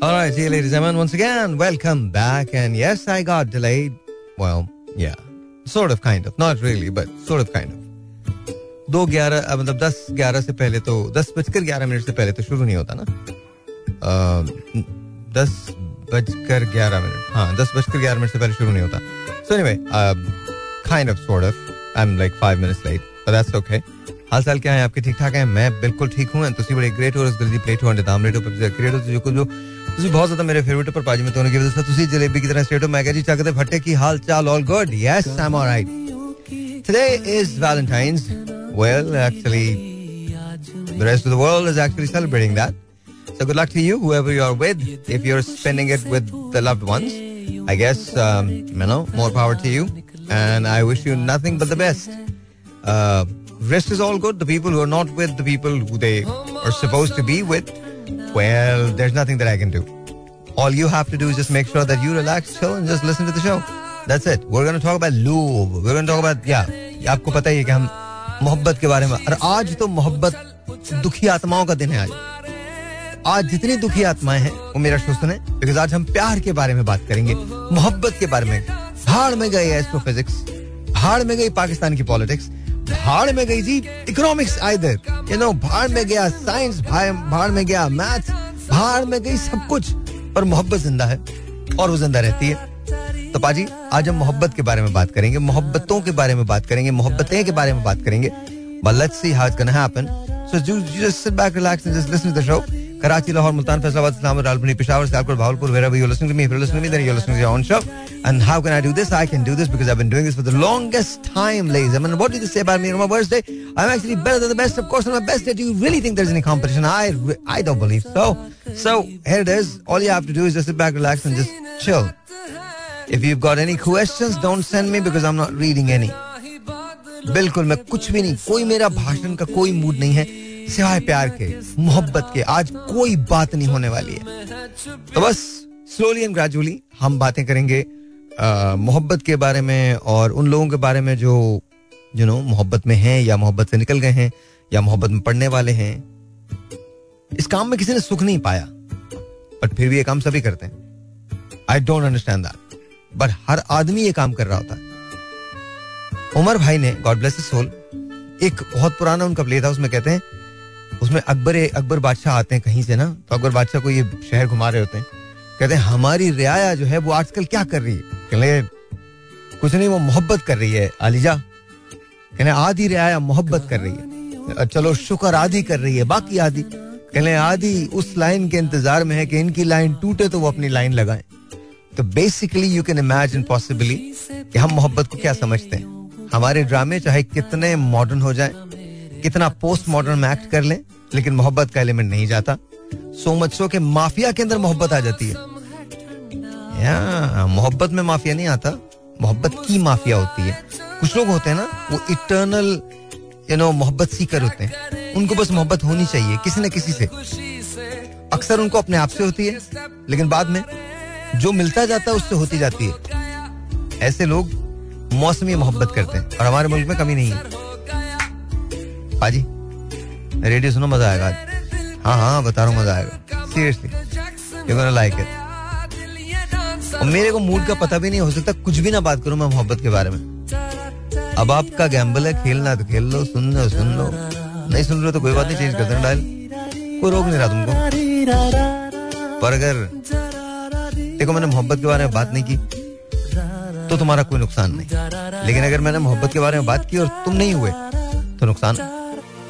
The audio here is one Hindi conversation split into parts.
All right, dear ladies and gentlemen, once again, welcome back. And yes, I got delayed. Well, yeah, sort of, kind of, not really, but sort of, kind of. दो ग्यारह मतलब दस ग्यारह से पहले तो दस बजकर ग्यारह मिनट से पहले तो शुरू नहीं होता ना? दस बजकर ग्यारह मिनट। हाँ दस बजकर ग्यारह मिनट से पहले शुरू नहीं होता। So anyway kind of sort of I am like five minutes late but that's okay हाल साल क्या है? आपके ठीक ठाक है? मैं बिल्कुल ठीक हूँ। तो बड़े ग्रेट हो रही प्लेट हो अंडे दाम हो जो ਤੁਸੀਂ ਬਹੁਤ ਜ਼ਿਆਦਾ ਮੇਰੇ ਫੇਵਰਿਟ ਪਰਪਾਜੀ ਮੈਂ ਤੁਹਾਨੂੰ ਕੀ ਦੱਸਾਂ ਤੁਸੀਂ ਜਲੇਬੀ ਦੀ ਤਰ੍ਹਾਂ ਸਟੇਟੋ ਮੈਂ ਕਿਹਾ ਜੀ ਚੱਕਦੇ ਫੱਟੇ ਕੀ ਹਾਲ ਚਾਲ all good yes I'm alright today is Valentine's well actually The rest of the world is actually celebrating that. So good luck to you, whoever you are with. If you're spending it with the loved ones, I guess, um, you know, more power to you. And I wish you nothing but the best. Uh, rest is all good. The people who are not with, the people who they are supposed to be with, well, there's nothing that I can do. All you have to do is just make sure that you relax, chill, and just listen to the show. That's it. We're going to talk about love. We're going to talk about, yeah, आपको पता ही है कि हम मोहब्बत के बारे में और आज तो मोहब्बत दुखी आत्माओं का दिन है आज आज जितनी दुखी आत्माएँ हैं वो मेरा शो सुने बिकॉज़ आज हम प्यार के बारे में बात करेंगे मोहब्बत के बारे में भाड़ में गए एस्ट्रोफिजिक्स भाड़ में गई पाकिस्तान की पॉलिटिक्स भाड़ में गई जी इकोनॉमिक्स आइदर यू नो भाड़ में गया साइंस भाड़ में गया मैथ भाड़ में गई सब कुछ। पर मोहब्बत ज़िंदा है और वो ज़िंदा रहती है। तो पाजी आज हम मोहब्बत के बारे में बात करेंगे मोहब्बतों के बारे में बात करेंगे मोहब्बतें के बारे में बात करेंगे। But let's see how it's to happen. So you, you just sit back relax and just listen Karachi, Lahore, Multan, Faisalabad, Islamabad, Ralpani, Peshawar, Sialkot, Bahawalpur, wherever you're listening to me. If you're listening to me, then you're listening to your own show. And how can I do this? I can do this because I've been doing this for the longest time, ladies. I mean, what do you say about me on my worst day? I'm actually better than the best. Of course, on my best day, do you really think there's any competition? I, I don't believe so. So here it is. All you have to do is just sit back, relax, and just chill. If you've got any questions, don't send me because I'm not reading any. बिल्कुल मैं कुछ भी नहीं कोई मेरा भाषण का कोई मूड नहीं है सिवाय प्यार के, मोहब्बत के, आज कोई बात नहीं होने वाली है। तो बस स्लोली एंड ग्रेजुअली हम बातें करेंगे मोहब्बत के बारे में और उन लोगों के बारे में जो यू नो मोहब्बत में हैं या मोहब्बत से निकल गए हैं या मोहब्बत में पढ़ने वाले हैं। इस काम में किसी ने सुख नहीं पाया बट फिर भी ये काम सभी करते हैं। I don't understand that but हर आदमी ये काम कर रहा होता। है उमर भाई ने गॉड ब्लेस सोल एक बहुत पुराना उनका प्ले था, उसमें कहते हैं उसमें अकबर अकबर बादशाह आते हैं कहीं से ना तो अकबर बादशाह को ये शहर घुमा रहे होते हैं। कहते हैं, हमारी रियाया जो है वो आजकल क्या कर रही है? कहले कुछ नहीं, वो मोहब्बत कर रही है, आलिजा। कहने, आधी रियाया मोहब्बत कर रही है। चलो, शुक्र आधी कर रही है, बाकी आधी। कहले आधी उस लाइन के इंतज़ार में है कि इनकी लाइन टूटे तो वो अपनी लाइन लगाए। तो basically you can imagine possibly कि हम मोहब्बत को क्या समझते हैं। हमारे ड्रामे चाहे कितने मॉडर्न हो जाएँ कितना पोस्ट मॉडर्न में एक्ट कर लें, लेकिन मोहब्बत का एलिमेंट नहीं जाता। सो मच सो के माफिया के अंदर मोहब्बत आ जाती है। या मोहब्बत में माफिया नहीं आता, मोहब्बत की माफिया होती है। कुछ लोग होते हैं ना, वो इटर्नल यू नो मोहब्बत सीकर होते हैं। उनको बस मोहब्बत होनी चाहिए, किसी न किसी से। अक्सर उनको अपने आप से होती है, लेकिन बाद में जो मिलता जाता है, उससे होती जाती है। ऐसे लोग मौसमी मोहब्बत करते हैं, और हमारे मुल्क में कमी नहीं है। पाजी रेडियो सुनो, मज़ा आएगा हाँ हाँ बता रहा हूँ, मज़ा आएगा। सीरियसली लाइक इट और मेरे को मूड का पता भी नहीं, हो सकता कुछ भी ना बात करूँ मैं मोहब्बत के बारे में। अब आपका गैम्बल है, खेलना तो खेल लो, सुन लो सुन लो। नहीं सुन रहे तो कोई बात नहीं चेंज कर देना डायल कोई रोक नहीं रहा तुमको। पर अगर देखो, मैंने मोहब्बत के बारे में बात नहीं की तो तुम्हारा कोई नुकसान नहीं। लेकिन अगर मैंने मोहब्बत के बारे में बात की और तुम नहीं हुए तो नुकसान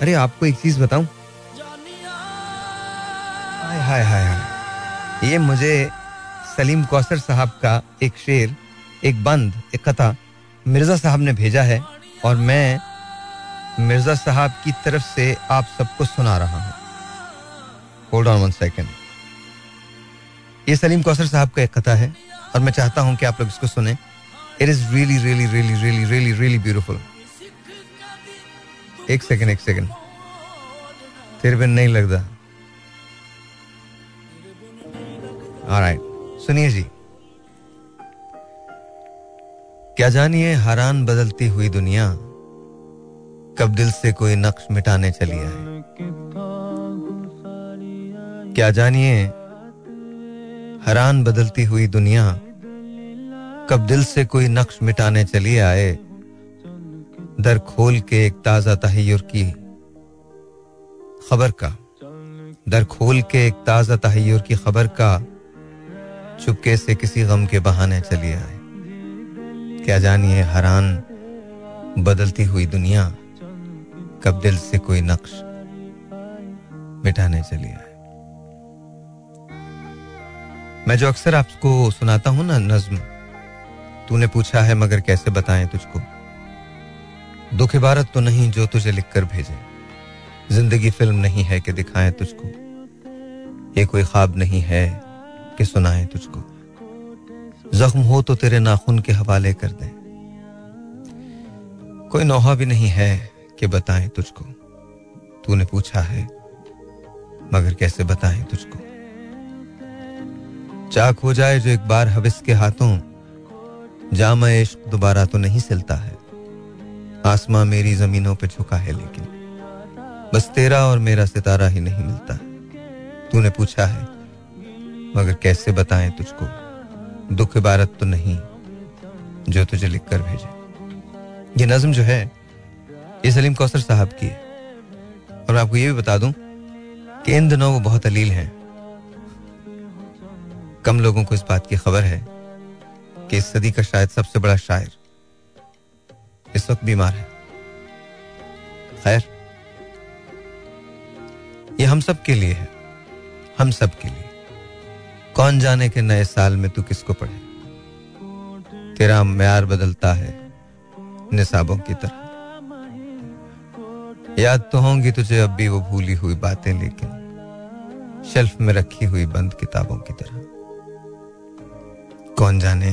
अरे, आपको एक चीज़ बताऊँ? हाय हाय हाय ये मुझे सलीम कौसर साहब का एक शेर, एक बंद, एक कथा मिर्ज़ा साहब ने भेजा है और मैं मिर्ज़ा साहब की तरफ़ से आप सबको सुना रहा हूँ। होल्ड ऑन वन सेकेंड ये सलीम कौसर साहब का एक कथा है और मैं चाहता हूँ कि आप लोग इसको सुने। It is really really really really really really beautiful एक सेकंड एक सेकंड। तेरे पे नहीं लगता। राइट सुनिए जी। क्या जानिए, हैरान बदलती हुई दुनिया कब दिल से कोई नक्श मिटाने चली है? क्या जानिए, हैरान बदलती हुई दुनिया कब दिल से कोई नक्श मिटाने चली आए? दर खोल के एक ताज़ा तहयर की खबर का। दर खोल के एक ताज़ा तहयर की खबर का चुपके से किसी गम के बहाने चली आए। क्या जानिए, हैरान बदलती हुई दुनिया कब दिल से कोई नक्श मिटाने चली आए। मैं जो अक्सर आपको सुनाता हूँ ना नज्म, तूने पूछा है मगर कैसे बताएँ तुझको? दुख इबारत तो नहीं जो तुझे लिखकर भेजे। ज़िंदगी फ़िल्म नहीं है कि दिखाएँ तुझको। ये कोई ख्वाब नहीं है कि सुनाएँ तुझको। जख्म हो तो तेरे नाखून के हवाले कर दें। कोई नौहा भी नहीं है कि बताएँ तुझको। तूने पूछा है, मगर कैसे बताएँ तुझको? चाक हो जाए जो एक बार हविस के हाथों। जामा इश्क दोबारा तो नहीं सिलता है। आसमां मेरी जमीनों पे झुका है लेकिन बस तेरा और मेरा सितारा ही नहीं मिलता। तूने पूछा है, मगर कैसे बताएँ तुझको? दुख इबारत तो नहीं जो तुझे लिख कर भेजे। ये नज्म जो है, ये सलीम कौसर साहब की है। और आपको ये भी बता दूँ कि इन दिनों वो बहुत अलील हैं। कम लोगों को इस बात की खबर है कि इस सदी का शायद सबसे बड़ा शायर इस वक्त बीमार है। खैर, ये हम सब के लिए है। हम सब के लिए। कौन जाने के नए साल में तू किसको पढ़े? तेरा म्यार बदलता है निसाबों की तरह। याद तो होंगी तुझे अब भी वो भूली हुई बातें, लेकिन शेल्फ में रखी हुई बंद किताबों की तरह। कौन जाने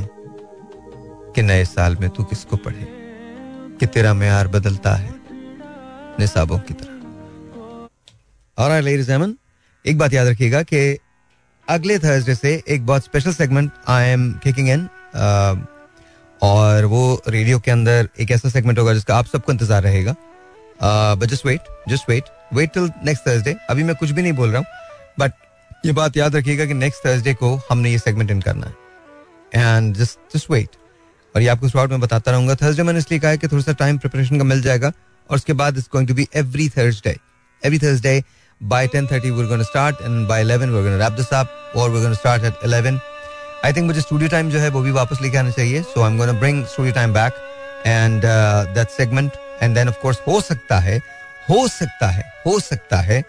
कि नए साल में तू किसको पढ़े? कि तेरा म्यार बदलता है, निसाबों की तरह। और लेडीज़ एक बात याद रखिएगा कि अगले थर्सडे से एक बहुत special segment I am kicking in और वो रेडियो के अंदर एक ऐसा सेगमेंट होगा जिसका आप सबको इंतज़ार रहेगा। But just wait just wait wait till next Thursday अभी मैं कुछ भी नहीं बोल रहा हूँ बट ये बात याद रखिएगा कि नेक्स्ट थर्सडे को हमने ये सेगमेंट इन करना है। एंड जस्ट जस्ट वेट और ये आपको स्पॉट में बताता रहूँगा। थर्सडे मैंने इसलिए कहा कि थोड़ा सा टाइम प्रिपरेशन का मिल जाएगा और उसके बाद it's going to be every Thursday every Thursday by 10:30 we're going to start and by 11 we're going to wrap this up or we're going to start at 11 I think मुझे स्टूडियो टाइम जो है वो भी वापस लेके आना चाहिए। So I am gonna bring studio time back and that segment and then of course हो सकता है, हो सकता है, हो सकता है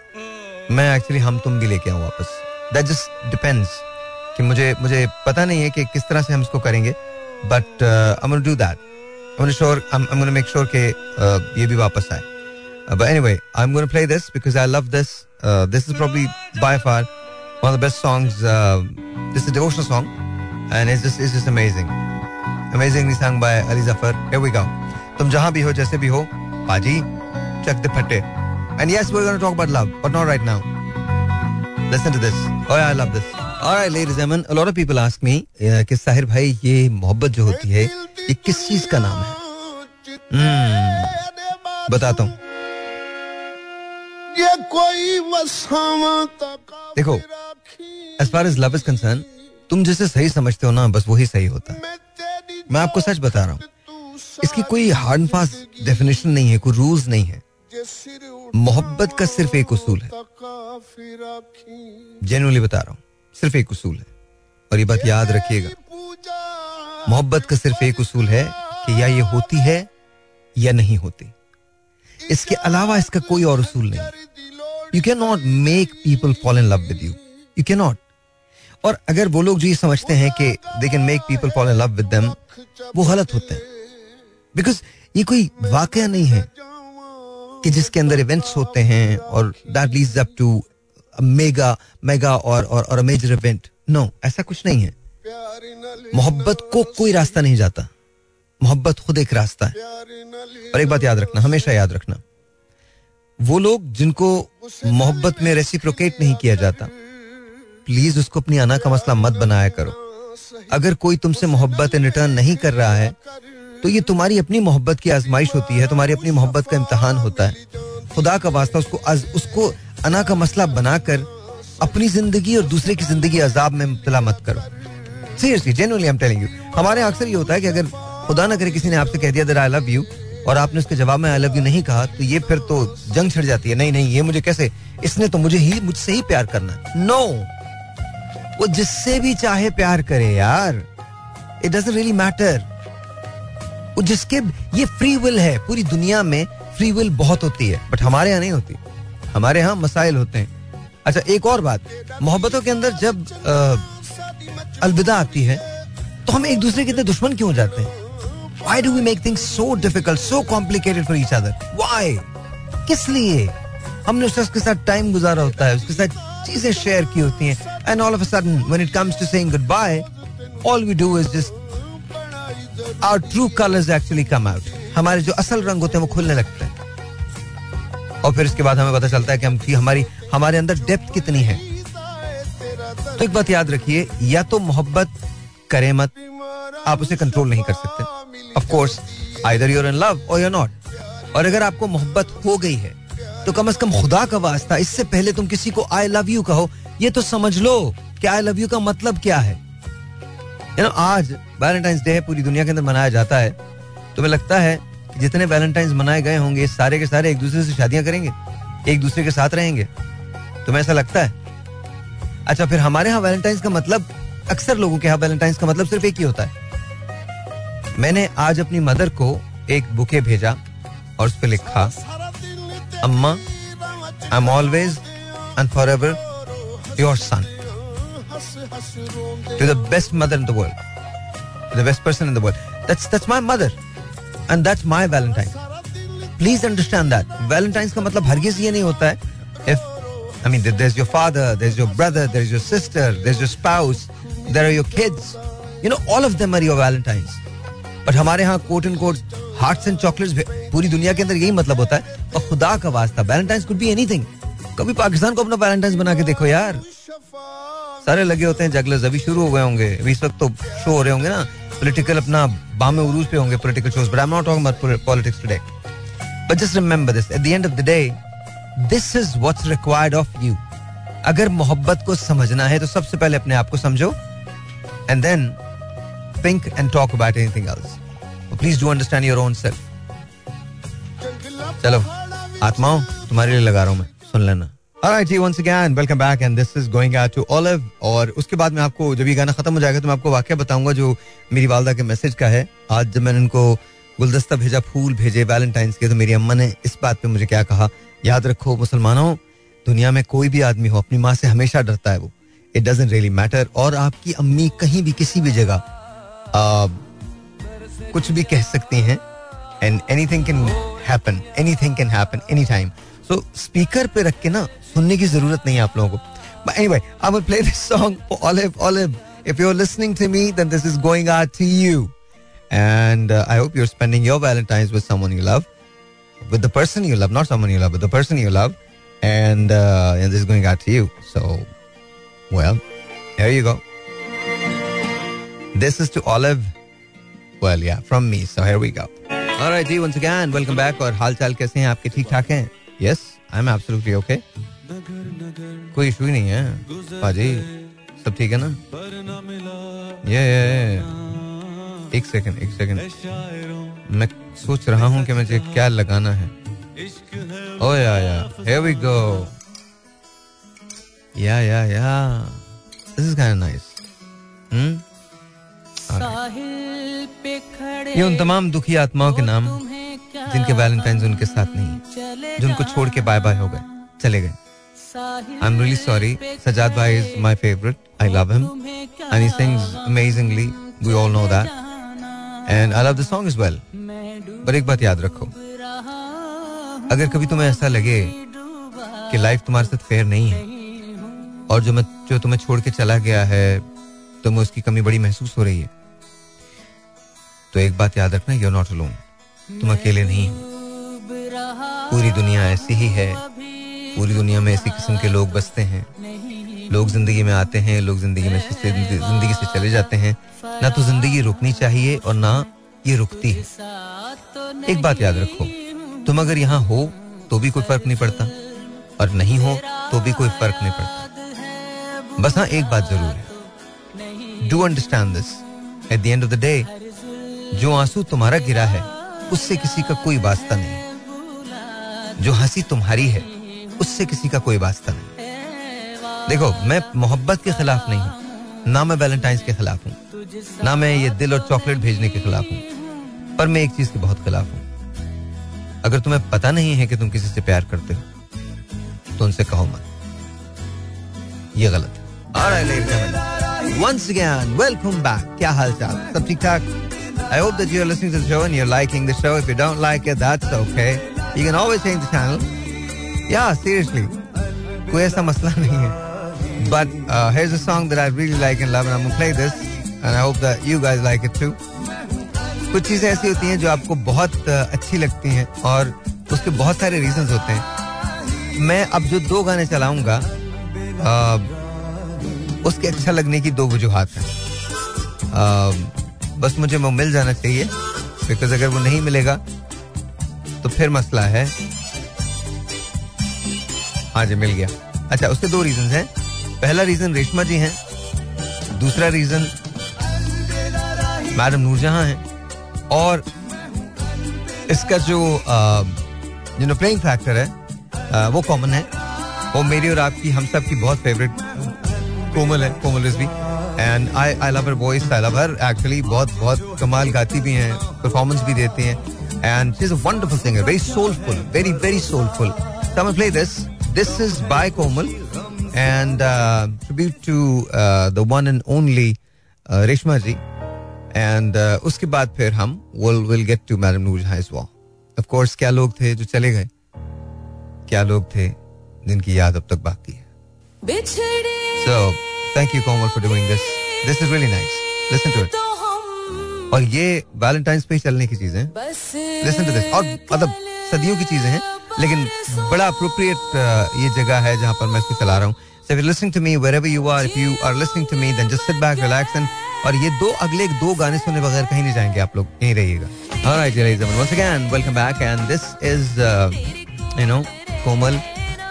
मैं एक्चुअली हम तुम भी लेके आऊँ वापस। दैट जस्ट डिपेंड्स कि मुझे मुझे पता नहीं है कि किस तरह से हम इसको करेंगे। But I gonna do that I gonna sure I am gonna make sure कि uh, ये भी वापस आए Uh, but anyway, I'm going to play this because I love this. Uh, this is probably by far one of the best songs. Uh, this is a devotional song, and it's just it's just amazing, amazingly sung by Ali Zafar. Here we go. तुम जहां भी हो जैसे भी हो पाजी check the फटे and yes we're going to talk about love but not right now listen to this oh yeah I love this Alright ladies and gentlemen a lot of people ask me uh, कि साहिर भाई ये मोहब्बत जो होती है ये किस चीज़ का नाम है? hmm, बताता हूँ। ये कोई देखो as far as love is concern तुम जिसे सही समझते हो ना बस वही सही होता है। मैं आपको सच बता रहा हूँ इसकी कोई हार्ड एंड फास्ट डेफिनेशन नहीं है कोई रूल्स नहीं है। मोहब्बत का सिर्फ़ एक उसूल है। जेनुअली बता रहा हूँ। सिर्फ़ एक उसूल है। और ये बात याद रखिएगा। मोहब्बत का सिर्फ़ एक उसूल है कि या ये होती है या नहीं होती। इसके अलावा इसका कोई और उसूल नहीं। You can not make people fall in love with you you can not और अगर वो लोग जो ये समझते हैं कि they can make people fall in love with them वो गलत होते हैं। बिकॉज़ ये कोई वाकया नहीं है कि जिसके अंदर इवेंट्स होते हैं और that leads up to mega mega और और और मेजर इवेंट नो ऐसा कुछ नहीं है. मोहब्बत को कोई रास्ता नहीं जाता. मोहब्बत खुद एक रास्ता है. और एक बात याद रखना, हमेशा याद रखना. वो लोग जिनको मोहब्बत में रेसिप्रोकेट नहीं किया जाता प्लीज़ उसको अपनी अना का मसला मत बनाया करो. अगर कोई तुमसे मोहब्बत इन रिटर्न नहीं कर रहा है तो ये तुम्हारी अपनी मोहब्बत की आजमाइश होती है, तुम्हारी अपनी मोहब्बत का इम्तहान होता है. खुदा का वास्ता उसको उसको अना का मसला बनाकर अपनी ज़िंदगी और दूसरे की ज़िंदगी अजाब में मुबतला मत करो। Seriously genuinely am telling you हमारे अक्सर ये होता है कि अगर खुदा ना करे किसी ने आपसे कह दिया दर आई लव यू और आपने उसके जवाब में आई लव यू नहीं कहा तो ये फिर तो जंग छिड़ जाती है। नहीं नहीं, ये मुझे कैसे? इसने तो मुझे ही, मुझसे ही प्यार करना नो वो जिससे भी चाहे प्यार करे यार। इट डजेंट रियली मैटर जिसके, ये फ्री विल है। पूरी दुनिया में फ्री विल बहुत होती है बट हमारे यहाँ नहीं होती। हमारे यहाँ मसाइल होते हैं। अच्छा एक और बात। मोहब्बतों के अंदर जब अलविदा आती है तो हम एक दूसरे के इतने दुश्मन क्यों हो जाते हैं? Why do we make things so difficult, so complicated for each other? Why? किस लिए? हमने उस शख्स के साथ टाइम गुजारा होता है उसके साथ चीज़ें शेयर की होती हैं and all of a sudden when it comes to saying goodbye all we do is just our true colours actually come out हमारे जो असल रंग होते हैं वो खुलने लगते हैं। और फिर इसके बाद हमें पता चलता है कि हम हमारी हमारे अंदर डेप्थ कितनी है। तो एक बात याद रखिए या तो मोहब्बत करे मत आप उसे कंट्रोल नहीं कर सकते। Of course either you're in love और यूर नॉट और अगर आपको मोहब्बत हो गई है तो कम से कम खुदा का वास्ता इससे पहले तुम किसी को आई लव यू कहो ये तो समझ लो कि आई लव यू का मतलब क्या है। You know, आज वैलेंटाइंस डे पूरी दुनिया के अंदर मनाया जाता है तुम्हें लगता है जितने वैलेंटाइन मनाए गए होंगे, सारे के सारे एक दूसरे से शादियाँ करेंगे एक दूसरे के साथ रहेंगे। तुम्हें ऐसा लगता है? अच्छा फिर हमारे यहाँ वैलेंटाइंस का मतलब अक्सर लोगों के यहाँ वैलेंटाइंस का मतलब सिर्फ़ एक ही होता है। मैंने आज अपनी मदर को एक बुके भेजा और उस पर लिखा, अम्मा I am always and forever your son to the best mother in the world the best person in the world that's mother and that's my Valentine please understand that Valentine's का मतलब हरगिज ये नहीं होता है। If I mean, there's your father, there's your brother, there's your sister, there's your spouse, there are your kids. You know, all of them are your Valentines. But हमारे यहाँ quote and quote hearts and chocolates पूरी दुनिया के अंदर यही मतलब होता है। और खुदा का वास्ता वैलेंटाइंस कुड बी एनीथिंग कभी पाकिस्तान को अपना वैलेंटाइंस बना के देखो यार। सारे लगे होते हैं जगलर्स अभी शुरू हो गए होंगे। अभी इस वक्त तो शो हो रहे होंगे ना। पॉलिटिकल अपना बाम उरूज पे होंगे political shows but I am not talking about politics today but just remember this at the end of the day this is what's required of you अगर मोहब्बत को समझना है तो सबसे पहले अपने आप को समझो and then think and talk about else. But please do understand your own self. चलो, आत्माओं, तुम्हारे लिए लगा रहा हूँ मैं, सुन लेना Alright, ji, once again, welcome back and this is going out to Olive और उसके बाद में आपको जब ये गाना खत्म हो जाएगा तो मैं आपको वाक्य बताऊँगा जो मेरी वालदा के मैसेज का है। आज जब मैंने उनको गुलदस्ता भेजा फूल भेजे वैलेंटाइंस के तो मेरी अम्मा ने इस बात पे मुझे क्या कहा? याद रखो मुसलमानों दुनिया में कोई भी आदमी हो अपनी माँ से हमेशा डरता है वो। इट डजेंट रियली मैटर और आपकी अम्मी कहीं भी किसी भी जगह कुछ भी कह सकती हैं and anything can happen anything can happen any time so speaker पे रख के ना सुनने की जरूरत नहीं है आप लोगों को But anyway, I will play this song for Olive. Olive, if you're listening to me, then this is going out to you. And uh, I hope you're spending your Valentine's with someone you love, with the person you love, not someone you love, but the person you love. And, uh, and this is going out to you. So, well, here you go. This is to Olive. Well, yeah, from me. So here we go. All right, ji, once again, welcome back. और हाल चाल कैसे हैं आपके ठीक ठाक हैं Yes, I'm absolutely okay. कोई इशू ही नहीं है। पाजी सब ठीक है ना? ये ये एक सेकंड एक सेकंड मैं सोच रहा हूँ कि मुझे क्या लगाना है। ओ या या here we go yeah yeah yeah this is kind of nice hmm? ये उन तमाम दुखी आत्माओं के नाम, जिनके वैलेंटाइन उनके साथ नहीं जो उनको छोड़ के बाय बाय हो गए, चले गए। I am really sorry Sajjad भाई is my favourite I love him and he sings amazingly we all know that and I love the song is well पर एक बात याद रखो अगर कभी तुम्हें ऐसा लगे कि लाइफ तुम्हारे साथ फेयर नहीं है और जो मैं जो तुम्हें छोड़ के चला गया है तुम्हें उसकी कमी बड़ी महसूस हो रही है तो एक बात याद रखना यूर नॉट अलोन तुम अकेले नहीं हो पूरी दुनिया ऐसी ही है पूरी दुनिया में ऐसी किस्म के लोग बसते हैं। लोग ज़िंदगी में आते हैं, लोग ज़िंदगी में ज़िंदगी से चले जाते हैं। ना तो ज़िंदगी रुकनी चाहिए और ना ये रुकती है। एक बात याद रखो, तुम अगर यहाँ हो तो भी कोई फ़र्क नहीं पड़ता और नहीं हो तो भी कोई फ़र्क नहीं पड़ता। बस हाँ एक बात ज़रूर है। Do understand this at the end of the day जो आँसू तुम्हारा गिरा है, उससे किसी का कोई वास्ता नहीं। जो हँसी तुम्हारी है उससे किसी का कोई वास्ता नहीं। देखो, मैं मोहब्बत के खिलाफ नहीं हूँ, ना मैं वैलेंटाइन के खिलाफ हूँ, ना मैं ये दिल और चॉकलेट भेजने के खिलाफ हूँ, पर मैं एक चीज़ के बहुत खिलाफ हूँ। अगर तुम्हें पता नहीं है कि तुम किसी से प्यार करते हो तो उनसे कहो मत। ये गलत है। Yeah, सीरियसली कोई ऐसा मसला नहीं है. But uh, here's a song that I really like and love and I'm going to play this. And I hope that you guys like कुछ चीज़ें ऐसी होती हैं जो आपको बहुत अच्छी लगती हैं और उसके बहुत सारे रीजंस होते हैं मैं अब जो दो गाने चलाऊँगा उसके अच्छा लगने की दो वजूहत हैं बस मुझे वो मिल जाना चाहिए बिकॉज़ अगर वो नहीं मिलेगा तो फिर मसला है हाँ जी, मिल गया। अच्छा उसके दो रीजन हैं। पहला रीजन रेशमा जी हैं। दूसरा रीजन मैडम नूरजहां हैं। और इसका जो यू नो प्लेइंग फैक्टर है वो कॉमन है। वो मेरी और आपकी, हम सब की बहुत फेवरेट कोमल है, Komal Rizvi. And I I love her voice I love her actually बहुत बहुत कमाल गाती भी हैं परफॉर्मेंस भी देती हैं। And she is a wonderful singer very soulful very very soulful I'm play this is by Komal and uh, tribute to uh, the one and only uh, Reshma ji and uh, उसके बाद फिर हम will will get to Madam Noor Jahan as well of course क्या लोग थे जो चले गए क्या लोग थे जिनकी याद अब तक बाकी है so thank you Komal for doing this this is really nice listen to it और ये वैलेंटाइंस पे चलने की चीज़ें लिसन टू दिस और मतलब सदियों की चीज़ें हैं लेकिन बड़ा अप्रोप्रिएट ये जगह है जहाँ पर मैं इसको चला रहा हूँ So if you're listening to me wherever you are, if you are listening to me, then just sit back, relax and और ये दो अगले दो गाने सुने बगैर कहीं नहीं जाएँगे आप लोग यहीं रहिएगा right, ladies and once again, welcome back and this is uh, you know Komal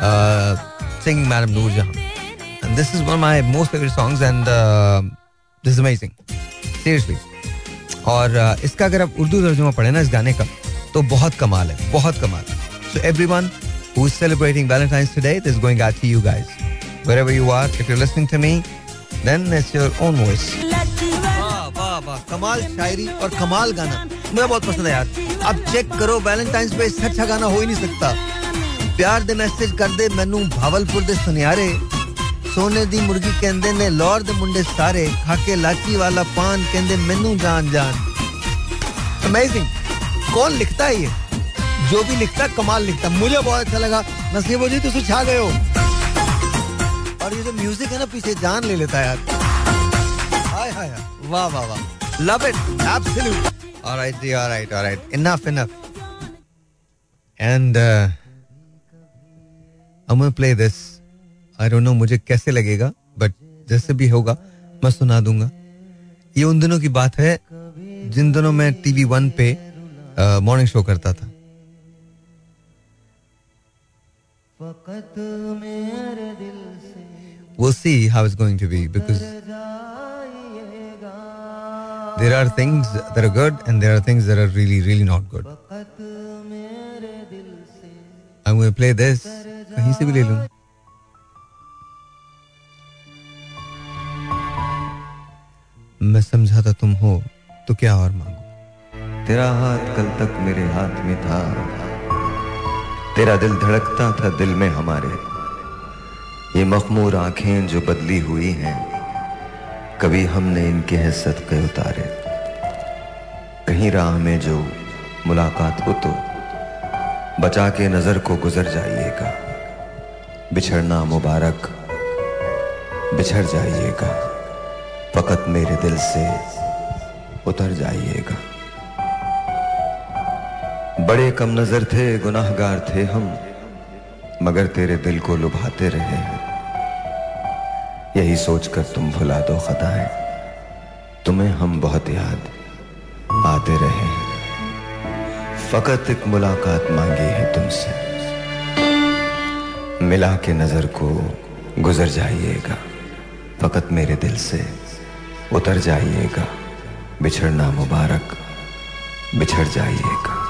uh, singing Madam Noor Jahan. And this is one of my most favorite songs and uh, this is amazing. Seriously. और uh, इसका अगर आप उर्दू तर्जुमा पढ़े ना इस गाने का तो बहुत कमाल है बहुत कमाल है so everyone who is celebrating Valentine's today this is going out to you guys. Wherever you are, if you're listening to me, then it's your own voice. कमाल शायरी और कमाल गाना। मुझे बहुत पसंद है यार। अब चेक करो वैलेंटाइंस पे इससे अच्छा गाना हो ही नहीं सकता। प्यार दे मैसेज कर दे, मैनू भावलपुर दे सुनियारे। सोने दी मुर्गी कहंदे ने, लौर दे मुंडे सारे। खाके लाची वाला पान कहंदे, मैनू जान जान अमेजिंग कौन लिखता है ये? जो भी लिखता, कमाल लिखता। मुझे बहुत अच्छा लगा। नसीबो जी तुम छा गए हो। और ये जो म्यूज़िक है ना, पीछे जान ले लेता है यार। हाय हाय वाह वाह वाह। Love it absolute alright ji alright alright enough enough and I'm gonna play this. I don't know मुझे कैसे लगेगा बट जैसे भी होगा, मैं सुना दूँगा। ये उन दिनों की बात है, जिन दिनों मैं टीवी वन पे मॉर्निंग शो करता था। We'll see how it's going to be because there are things that are good and there are things that are really, really not good. I'm going to play this. कहीं से भी ले लूँ मैं समझा था तुम हो तो क्या और मांगो तेरा हाथ कल तक मेरे हाथ में था तेरा दिल धड़कता था दिल में हमारे। ये मखमूर आँखें जो बदली हुई हैं, कभी हमने इनके हिस्सत के उतारे। कहीं राह में जो मुलाकात हो तो बचा के नज़र को गुजर जाइएगा। बिछड़ना मुबारक, बिछड़ जाइएगा। फकत मेरे दिल से उतर जाइएगा। बड़े कम नज़र थे, गुनाहगार थे हम, मगर तेरे दिल को लुभाते रहे हैं। यही सोचकर तुम भुला दो खताएँ। तुम्हें हम बहुत याद आते रहे हैं। फकत एक मुलाकात मांगी है तुमसे। मिला के नज़र को गुजर जाइएगा। फकत मेरे दिल से उतर जाइएगा। बिछड़ना मुबारक, बिछड़ जाइएगा।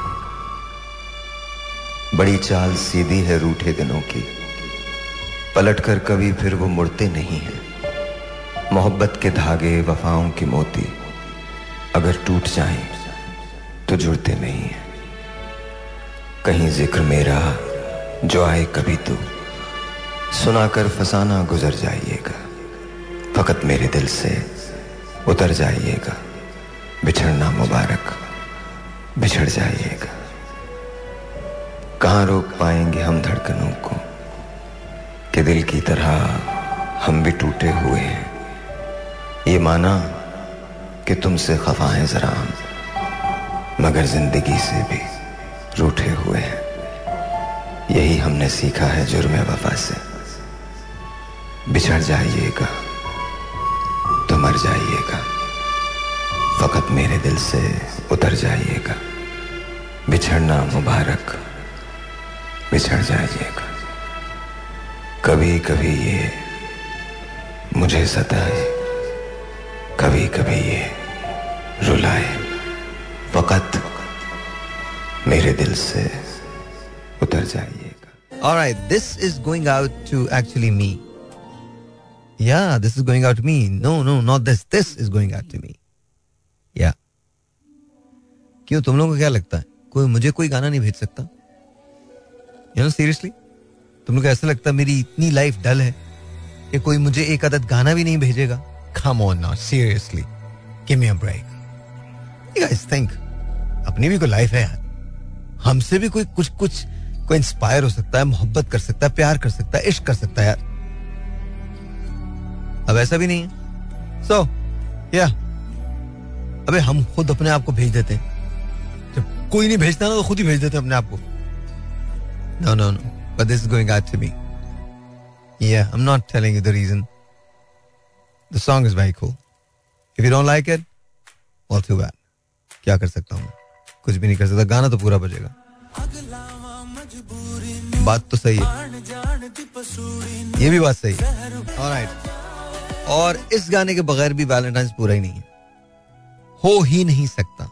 बड़ी चाल सीधी है रूठे दिनों की। पलटकर कभी फिर वो मुड़ते नहीं हैं। मोहब्बत के धागे, वफाओं की मोती, अगर टूट जाएँ तो जुड़ते नहीं हैं। कहीं ज़िक्र मेरा, जो आए कभी तो सुनाकर फसाना गुजर जाइएगा। फकत मेरे दिल से उतर जाइएगा। बिछड़ना मुबारक, बिछड़ जाइएगा। कहाँ रोक पाएँगे हम धड़कनों को? कि दिल की तरह हम भी टूटे हुए हैं। ये माना कि तुमसे खफा हैं जरा हम मगर ज़िंदगी से भी रूठे हुए हैं। यही हमने सीखा है जुर्म वफा से। बिछड़ जाइएगा तो मर जाइएगा। फकत मेरे दिल से उतर जाइएगा। बिछड़ना मुबारक बिछड़ जाइएगा कभी कभी ये मुझे सताए कभी कभी ये रुलाए फकत मेरे दिल से उतर जाइएगा All right, this is going out to actually me. Yeah, this is going out to me. No, no, not this. This is going out to me. या क्यों तुम लोगों को क्या लगता है कोई मुझे कोई गाना नहीं भेज सकता यू नो सीरियसली तुम लोग ऐसा लगता मेरी इतनी लाइफ डल है कि कोई मुझे एक आदत गाना भी नहीं भेजेगा। Come on not seriously give me a break guys think अपनी भी कोई लाइफ है यार। हमसे भी कोई कुछ कुछ कोई इंस्पायर हो सकता है मोहब्बत कर सकता है प्यार कर सकता है इश्क कर सकता है यार। अब ऐसा भी नहीं है। सो so, या yeah. अबे हम खुद अपने आप को भेज देते हैं। जब कोई नहीं भेजता ना तो खुद ही भेज देते हैं अपने आप को। No no no but this is going out to me Yeah, I'm not telling you the reason. The song is very cool. If you don't like it, all too bad. क्या कर सकता हूँ कुछ भी नहीं कर सकता। गाना तो पूरा बजेगा। बात तो सही है। ये भी बात सही है। Right. और इस गाने के बगैर भी वैलेंटाइंस पूरा ही नहीं है। हो ही नहीं सकता।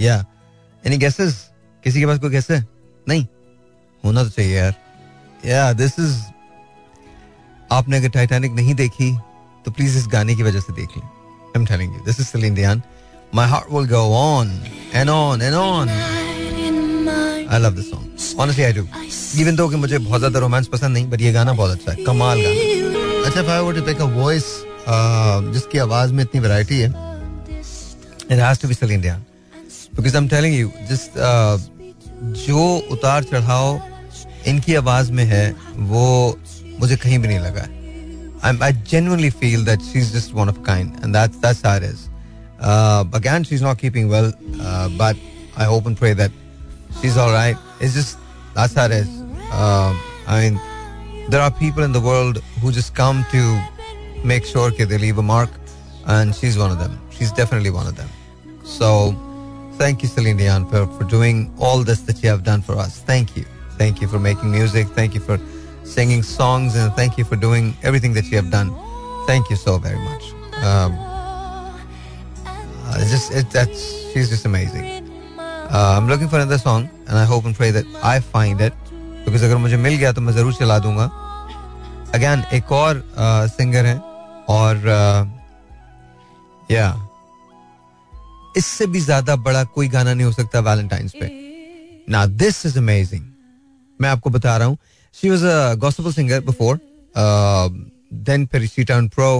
या एनी गेसेस किसी के पास कोई गैस है? नहीं। होना तो चाहिए यार। या दिस इज़ आपने अगर टाइटैनिक नहीं देखी तो प्लीज़ इस गाने की वजह से देख लें। I am telling you this is Celine Dion my heart will go on and on and on I love this song honestly I do even though कि मुझे बहुत ज़्यादा रोमांस पसंद नहीं बट ये गाना बहुत अच्छा है। कमाल गाना। अच्छा to pick a voice uh, जिसकी आवाज़ में इतनी वैरायटी है it has to be Celine Dion. Because I'm telling you just uh, जो उतार चढ़ाव इनकी आवाज़ में है वो मुझे कहीं भी नहीं लगा I'm, I genuinely feel that she's just one of kind and that's that's how it is uh, again she's not keeping well uh, but I hope and pray that she's all right it's just that's how it is um, I mean there are people in the world who just come to make sure that they leave a mark and she's one of them she's definitely one of them so thank you, Celine Dion, for, for doing all this that you have done for us. Thank you. Thank you for making music. Thank you for singing songs. And thank you for doing everything that you have done. Thank you so very much. Um, uh, it's just, it, that's, she's just amazing. Uh, I'm looking for another song and I hope and pray that I find it. Because अगर मुझे मिल गया तो मैं जरूर चला दूंगा अगैन एक और सिंगर uh, है और या uh, इससे भी ज्यादा बड़ा कोई गाना नहीं हो सकता वैलेंटाइंस पे ना दिस इज अमेजिंग मैं आपको बता रहा हूँ she was a gospel singer before then फिर she turn pro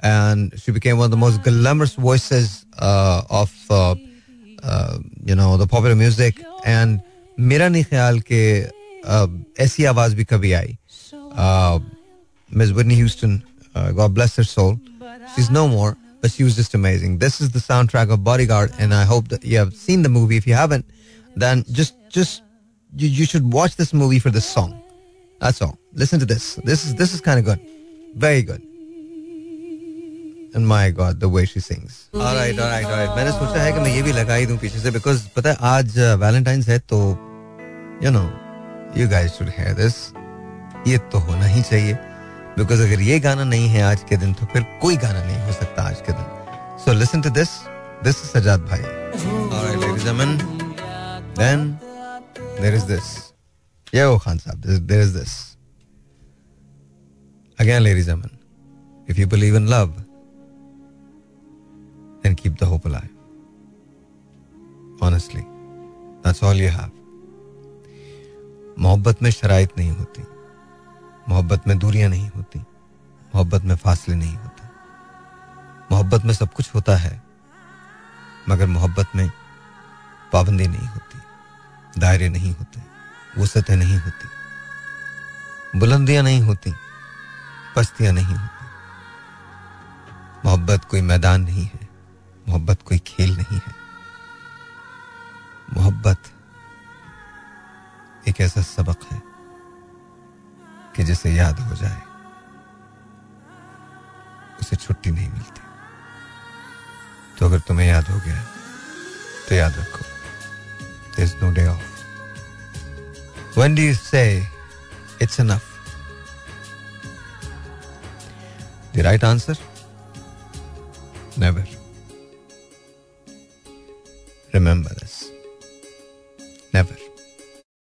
and she became one of the most glamorous voices uh, of uh, uh, you know the popular music and मेरा नहीं ख्याल कि uh, ऐसी आवाज भी कभी आई miss Whitney Houston God bless her soul she is no more but she was just amazing. This is the soundtrack of Bodyguard, and I hope that you have seen the movie. If you haven't, then just just you, you should watch this movie for this song. That's all. Listen to this. This is this is kind of good, very good. And my God, the way she sings. All right, all right, all right. मैंने सोचा है कि मैं ये भी लगा ही दूँ पीछे से because पता है आज वैलेंटाइंस है तो you know you guys should hear this. ये तो होना ही चाहिए बिकॉज़ अगर ये गाना नहीं है आज के दिन तो फिर कोई गाना नहीं हो सकता आज के दिन so listen to this this is Sajjad भाई Alright, ladies and gentlemen. Then is this. Yo, Khan Saab, there- there is this. Again, ladies and gentlemen, if you believe in love, then keep the hope alive. Honestly, that's all you have. मोहब्बत में शराइत नहीं होती मोहब्बत में दूरियाँ नहीं होती मोहब्बत में फासले नहीं होते मोहब्बत में सब कुछ होता है मगर मोहब्बत में पाबंदी नहीं होती दायरे नहीं होते वसतें नहीं होती। बुलंदियाँ नहीं होती पस्तियाँ नहीं होती। मोहब्बत कोई मैदान नहीं है, मोहब्बत कोई खेल नहीं है। मोहब्बत एक ऐसा सबक है कि जिसे याद हो जाए, उसे छुट्टी नहीं मिलती। तो अगर तुम्हें याद हो गया तो याद रखो। There's no day off. When do you say it's enough? The right answer? Never. Remember this.